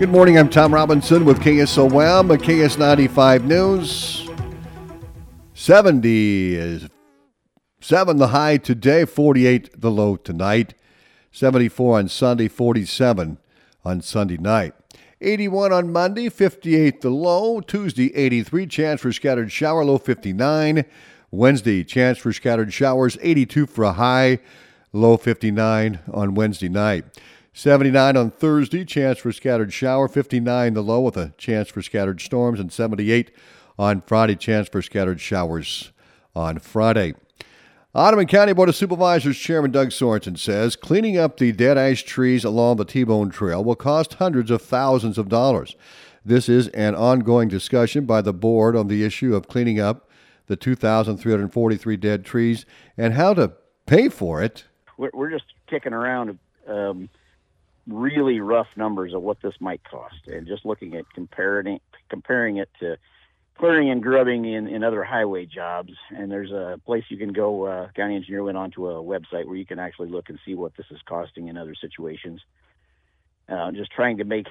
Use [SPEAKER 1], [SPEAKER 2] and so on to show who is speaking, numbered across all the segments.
[SPEAKER 1] Good morning. I'm Tom Robinson with KSOM, uh, KS95 News. 70 is 7 the high today, 48 the low tonight. 74 on Sunday, 47 on Sunday night. 81 on Monday, 58 the low. Tuesday, 83, chance for scattered shower, low 59. Wednesday, chance for scattered showers, 82 for a high, low 59 on Wednesday night. 79 on Thursday, chance for scattered shower. 59 the low with a chance for scattered storms. And 78 on Friday, chance for scattered showers on Friday. Audubon County Board of Supervisors Chairman Doug Sorensen says cleaning up the dead ash trees along the T-Bone Trail will cost hundreds of thousands of dollars. This is an ongoing discussion by the board on the issue of cleaning up the 2,343 dead trees and how to pay for it.
[SPEAKER 2] We're just kicking around um, really rough numbers of what this might cost, and just looking at comparing comparing it to clearing and grubbing in, in other highway jobs. And there's a place you can go. Uh, county engineer went onto a website where you can actually look and see what this is costing in other situations. Uh, just trying to make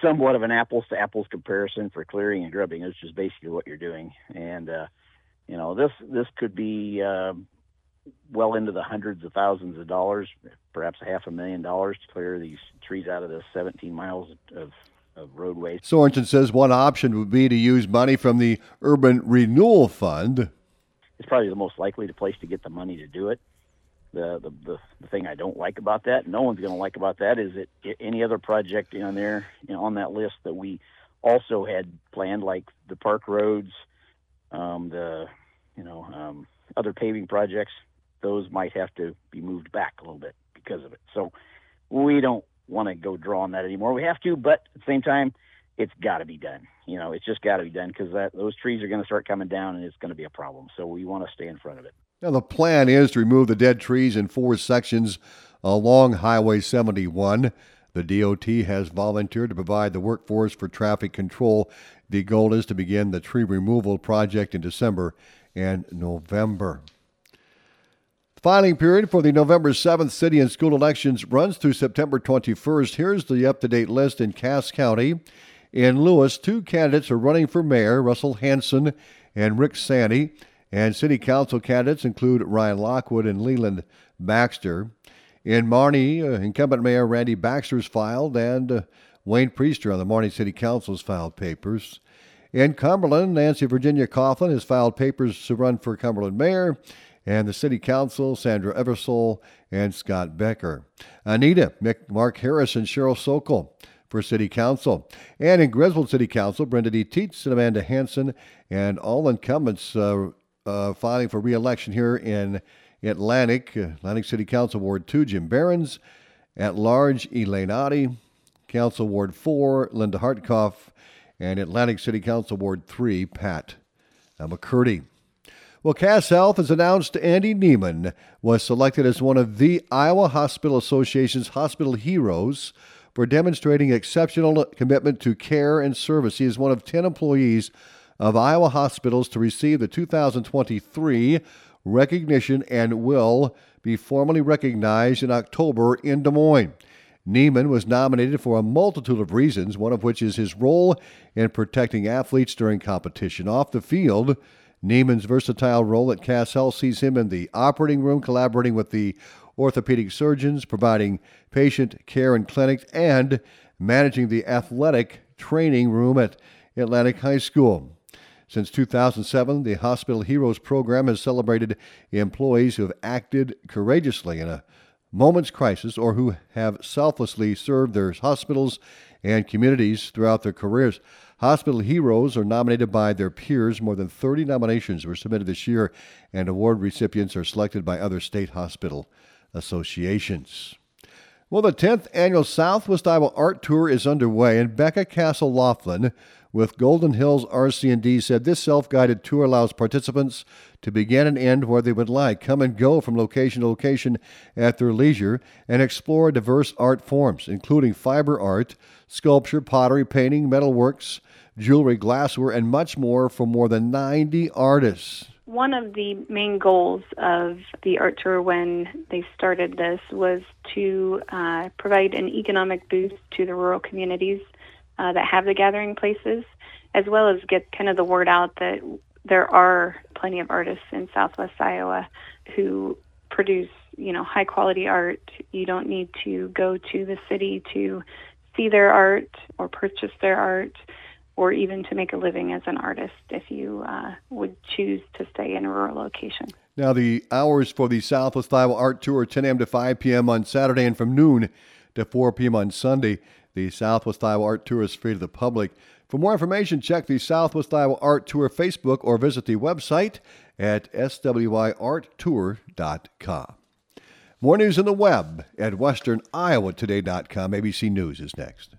[SPEAKER 2] somewhat of an apples to apples comparison for clearing and grubbing. It's just basically what you're doing, and uh, you know this this could be. Well into the hundreds of thousands of dollars, perhaps a half a million dollars to clear these trees out of the 17 miles of, of roadways.
[SPEAKER 1] Sorensen says one option would be to use money from the Urban Renewal Fund.
[SPEAKER 2] It's probably the most likely place to get the money to do it. The, the, the, the thing I don't like about that, no one's going to like about that, is that any other project on there, you know, on that list that we also had planned, like the park roads, um, the, you know, um, other paving projects, those might have to be moved back a little bit because of it. So we don't want to go draw on that anymore. We have to, but at the same time, it's got to be done. You know, it's just got to be done because that those trees are going to start coming down, and it's going to be a problem. So we want to stay in front of it.
[SPEAKER 1] Now the plan is to remove the dead trees in four sections along Highway 71. The DOT has volunteered to provide the workforce for traffic control. The goal is to begin the tree removal project in December and November. Filing period for the November 7th city and school elections runs through September 21st. Here's the up to date list in Cass County. In Lewis, two candidates are running for mayor Russell Hanson and Rick Sandy. And city council candidates include Ryan Lockwood and Leland Baxter. In Marne, uh, incumbent mayor Randy Baxter's filed, and uh, Wayne Priester on the Marne City Council's filed papers. In Cumberland, Nancy Virginia Coughlin has filed papers to run for Cumberland mayor and the City Council, Sandra Eversole, and Scott Becker. Anita, Mick, Mark Harris, and Cheryl Sokol for City Council. And in Griswold City Council, Brenda D. Teets and Amanda Hanson, and all incumbents uh, uh, filing for re-election here in Atlantic, uh, Atlantic City Council Ward 2, Jim Behrens, at large, Elaine Oddie, Council Ward 4, Linda Hartkoff, and Atlantic City Council Ward 3, Pat McCurdy. Well, Cass Health has announced Andy Neiman was selected as one of the Iowa Hospital Association's hospital heroes for demonstrating exceptional commitment to care and service. He is one of 10 employees of Iowa hospitals to receive the 2023 recognition and will be formally recognized in October in Des Moines. Neiman was nominated for a multitude of reasons, one of which is his role in protecting athletes during competition off the field. Neiman's versatile role at Cass Health sees him in the operating room, collaborating with the orthopedic surgeons, providing patient care in clinics, and managing the athletic training room at Atlantic High School. Since 2007, the Hospital Heroes program has celebrated employees who have acted courageously in a moment's crisis or who have selflessly served their hospitals and communities throughout their careers. Hospital heroes are nominated by their peers. More than 30 nominations were submitted this year, and award recipients are selected by other state hospital associations. Well, the 10th annual Southwest Iowa Art Tour is underway, and Becca Castle Laughlin with Golden Hills RC&D said this self-guided tour allows participants to begin and end where they would like, come and go from location to location at their leisure, and explore diverse art forms, including fiber art, sculpture, pottery, painting, metalworks, jewelry, glassware, and much more from more than 90 artists.
[SPEAKER 3] One of the main goals of the art tour when they started this was to uh, provide an economic boost to the rural communities uh, that have the gathering places, as well as get kind of the word out that there are plenty of artists in Southwest Iowa who produce, you know, high quality art. You don't need to go to the city to see their art or purchase their art or even to make a living as an artist if you uh, would choose to stay in a rural location.
[SPEAKER 1] Now, the hours for the Southwest Iowa Art Tour 10 a.m. to 5 p.m. on Saturday and from noon to 4 p.m. on Sunday. The Southwest Iowa Art Tour is free to the public. For more information, check the Southwest Iowa Art Tour Facebook or visit the website at swiarttour.com. More news on the web at westerniowatoday.com. ABC News is next.